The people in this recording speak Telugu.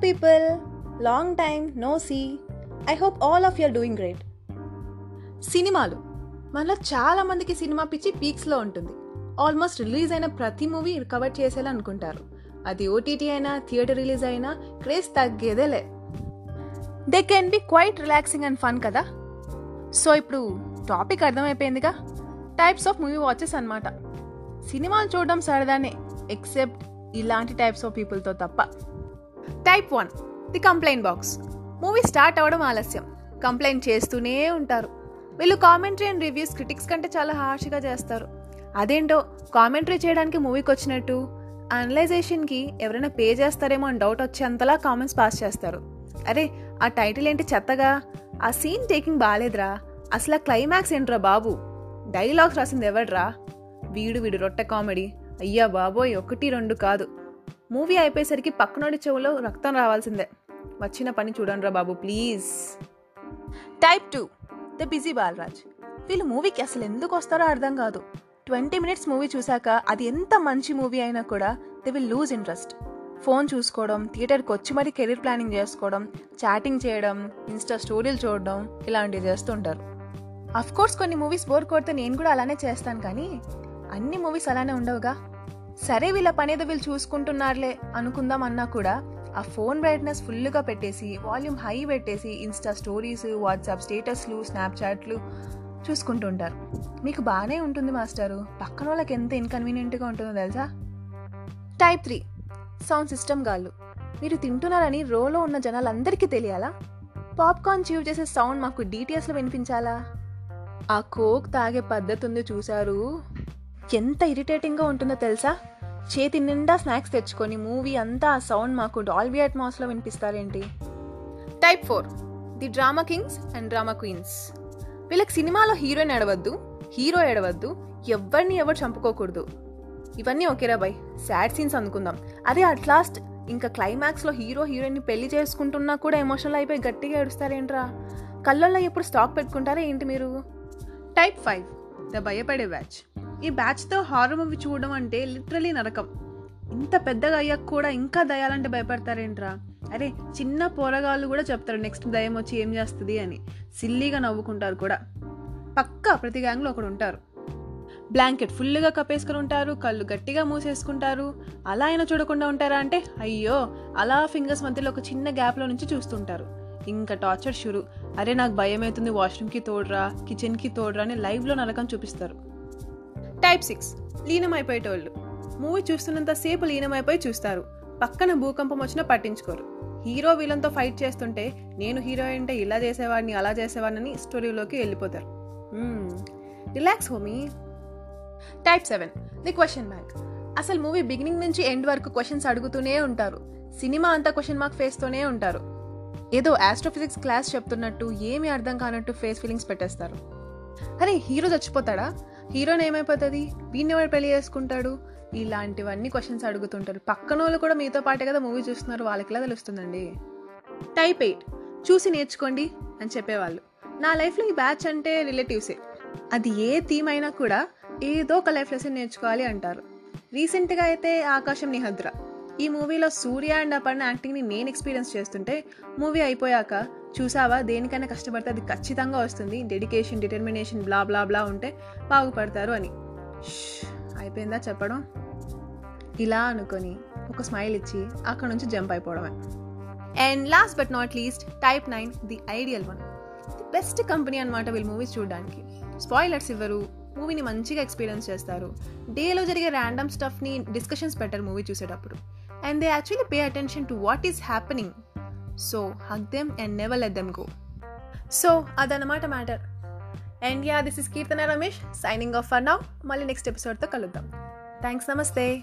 People. Long time no see. I hope all of you are doing great. సినిమాలు. మనలో చాలా మందికి సినిమా పిచ్చి పీక్స్లో ఉంటుంది. ఆల్మోస్ట్ రిలీజ్ అయిన ప్రతి మూవీ కవర్ చేసేలా అనుకుంటారు. అది ఓటీటీ అయినా థియేటర్ రిలీజ్ అయినా క్రేజ్ తగ్గేదేలే they can be quite relaxing and fun కదా. సో ఇప్పుడు టాపిక్ అర్థమైపోయిందిగా? టైప్స్ ఆఫ్ మూవీ వాచెస్ అన్నమాట. సినిమాలు చూడడం సరదానే ఎక్సెప్ట్ ఇలాంటి టైప్స్ ఆఫ్ పీపుల్తో తప్ప. Type one the complaint box movie start అవ్వడం ఆలస్యం. కంప్లైంట్ చేస్తూనే ఉంటారు. వీళ్ళు కామెంటరీ అండ్ రివ్యూస్ క్రిటిక్స్ కంటే చాలా హార్ష్గా చేస్తారు. అదేంటో కామెంటరీ చేయడానికి మూవీకి వచ్చినట్టు అనలైజేషన్కి ఎవరైనా పే చేస్తారేమో అని డౌట్ వచ్చేంతలా కామెంట్స్ పాస్ చేస్తారు. అరే ఆ టైటిల్ ఏంటి చెత్తగా? ఆ సీన్ టేకింగ్ బాగాలేదురా అసలు ఆ క్లైమాక్స్ ఏంట్రా బాబు? డైలాగ్స్ రాసింది ఎవడ్రా? వీడు వీడు రొట్టె కామెడీ అయ్యా బాబోయ్ ఒకటి రెండు కాదు. మూవీ అయిపోయేసరికి పక్కనోడి చెవులో రక్తం రావాల్సిందే. వచ్చిన పని చూడండిరా బాబు please. Type two the busy Balaraj. వీళ్ళు మూవీకి అసలు ఎందుకు వస్తారో అర్థం కాదు. ట్వంటీ మినిట్స్ మూవీ చూశాక అది ఎంత మంచి మూవీ అయినా కూడా they will lose interest. Phone చూసుకోవడం థియేటర్కి వచ్చి మరీ కెరీర్ ప్లానింగ్ చేసుకోవడం చాటింగ్ చేయడం ఇన్స్టా స్టోరీలు చూడడం ఇలాంటివి చేస్తుంటారు. అఫ్ కోర్స్ కొన్ని మూవీస్ బోర్ కొడితే నేను కూడా అలానే చేస్తాను కానీ అన్ని మూవీస్ అలానే ఉండవుగా. సరే వీళ్ళ పనేదో వీళ్ళు చూసుకుంటున్నారులే అనుకుందాం అన్నా కూడా ఆ ఫోన్ బ్రైట్నెస్ ఫుల్గా పెట్టేసి వాల్యూమ్ హై పెట్టేసి ఇన్స్టా స్టోరీస్ వాట్సాప్ స్టేటస్లు స్నాప్చాట్లు చూసుకుంటుంటారు. మీకు బాగానే ఉంటుంది మాస్టారు. పక్కన వాళ్ళకి ఎంత ఇన్కన్వీనియంట్గా ఉంటుందో తెలుసా? Type three. సౌండ్ సిస్టమ్ గాళ్ళు. మీరు తింటున్నారని రోలో ఉన్న జనాలందరికీ తెలియాలా? పాప్కార్న్ చీవ్ చేసే సౌండ్ మాకు డీటెయిల్స్లో వినిపించాలా? ఆ కోక్ తాగే పద్ధతి ఉంది చూశారు? ఎంత ఇరిటేటింగ్గా ఉంటుందో తెలుసా? చేతి నిండా స్నాక్స్ తెచ్చుకొని మూవీ అంతా ఆ సౌండ్ మాకు డాల్బీ అట్మాస్లో వినిపిస్తారేంటి? Type four the drama kings and drama queens వీళ్ళకి సినిమాలో హీరోయిన్ ఎడవద్దు హీరో ఎడవద్దు ఎవరిని ఎవరు చంపుకోకూడదు. ఇవన్నీ ఓకేరా బాయ్. సాడ్ సీన్స్ అనుకుందాం. అదే అట్ లాస్ట్ ఇంకా క్లైమాక్స్లో హీరో హీరోయిన్ని పెళ్ళి చేసుకుంటున్నా కూడా ఎమోషనల్ అయిపోయి గట్టిగా ఏడుస్తారేంట్రా? కళ్ళల్లో ఎప్పుడు స్టాక్ పెట్టుకుంటారా ఏంటి మీరు? టైప్ ఫైవ్ ద భయపడే బ్యాచ్. ఈ బ్యాచ్తో హారర్ మూవీ చూడడం అంటే లిటరలీ నరకం. ఇంత పెద్దగా అయ్యాక కూడా ఇంకా దయాలంటే భయపడతారేంట్రా? అరే చిన్న పోరగాళ్ళు కూడా చెప్తారు నెక్స్ట్ దయం వచ్చి ఏం చేస్తుంది? అని. సిల్లీగా నవ్వుకుంటారు కూడా. పక్కా ప్రతి గ్యాంగ్లో ఒకడు ఉంటారు. బ్లాంకెట్ ఫుల్గా కప్పేసుకుని ఉంటారు కళ్ళు గట్టిగా మూసేసుకుంటారు. అలా అయినా చూడకుండా ఉంటారా అంటే అయ్యో అలా ఫింగర్స్ మధ్యలో ఒక చిన్న గ్యాప్లో నుంచి చూస్తుంటారు. ఇంకా టార్చర్ షురు. అరే నాకు భయం అవుతుంది వాష్రూమ్కి తోడరా కిచెన్కి తోడరా అని లైవ్లో నరకం చూపిస్తారు. టైప్ సిక్స్ లీనమైపోయేటోళ్ళు. మూవీ చూస్తున్నంతసేపు లీనమైపోయి చూస్తారు. పక్కన భూకంపం వచ్చినా పట్టించుకోరు. హీరో వీళ్ళంతో ఫైట్ చేస్తుంటే నేను హీరో అంటే ఇలా చేసేవాడిని అలా చేసేవాడిని స్టోరీలోకి వెళ్ళిపోతారు. Relax homie. Type seven the question bank అసలు మూవీ బిగినింగ్ నుంచి ఎండ్ వరకు క్వశ్చన్స్ అడుగుతూనే ఉంటారు. సినిమా అంతా క్వశ్చన్ మార్క్ ఫేస్తోనే ఉంటారు. ఏదో ఆస్ట్రోఫిజిక్స్ క్లాస్ చెప్తున్నట్టు ఏమీ అర్థం కానట్టు ఫేస్ ఫీలింగ్స్ పెట్టేస్తారు. అరే హీరో చచ్చిపోతాడా? హీరోని ఏమైపోతుంది? వీడిని ఎవరు పెళ్ళి చేసుకుంటాడు? ఇలాంటివన్నీ క్వశ్చన్స్ అడుగుతుంటారు. పక్కన వాళ్ళు కూడా మీతో పాటే కదా మూవీ చూస్తున్నారు వాళ్ళకిలా తెలుస్తుందండి. టైప్ ఎయిట్ చూసి నేర్చుకోండి అని చెప్పేవాళ్ళు. నా లైఫ్లో ఈ బ్యాచ్ అంటే రిలేటివ్సే అది ఏ థీమ్ అయినా కూడా ఏదో ఒక లైఫ్ లెసన్ నేర్చుకోవాలి అంటారు. రీసెంట్గా అయితే ఆకాశం నిహద్ర. ఈ మూవీలో సూర్య అండ్ అపర్ణ యాక్టింగ్ని నేను ఎక్స్పీరియన్స్ చేస్తుంటే మూవీ అయిపోయాక చూసావా? దేనికైనా కష్టపడితే అది ఖచ్చితంగా వస్తుంది. డెడికేషన్ డిటర్మినేషన్ బ్లా బ్లా బ్లా ఉంటే బాగుపడతారు అని. అయిపోయిందా చెప్పడం? ఇలా అనుకొని ఒక స్మైల్ ఇచ్చి అక్కడ నుంచి jump అయిపోవడమే. And last but not least type nine the ideal one the best company అనమాట వీళ్ళు మూవీస్ చూడడానికి. స్పాయిలర్స్ ఇవ్వరు. మూవీని మంచిగా ఎక్స్పీరియన్స్ చేస్తారు. డేలో జరిగే ర్యాండమ్ స్టఫ్ని డిస్కషన్స్ పెట్టారు మూవీ చూసేటప్పుడు. And they actually pay attention to what is happening so hug them and never let them go so అదనమాట matter and yeah this is Keerthana Ramesh signing off for now మళ్ళీ నెక్స్ట్ ఎపిసోడ్తో కలుద్దాం. థ్యాంక్స్ నమస్తే.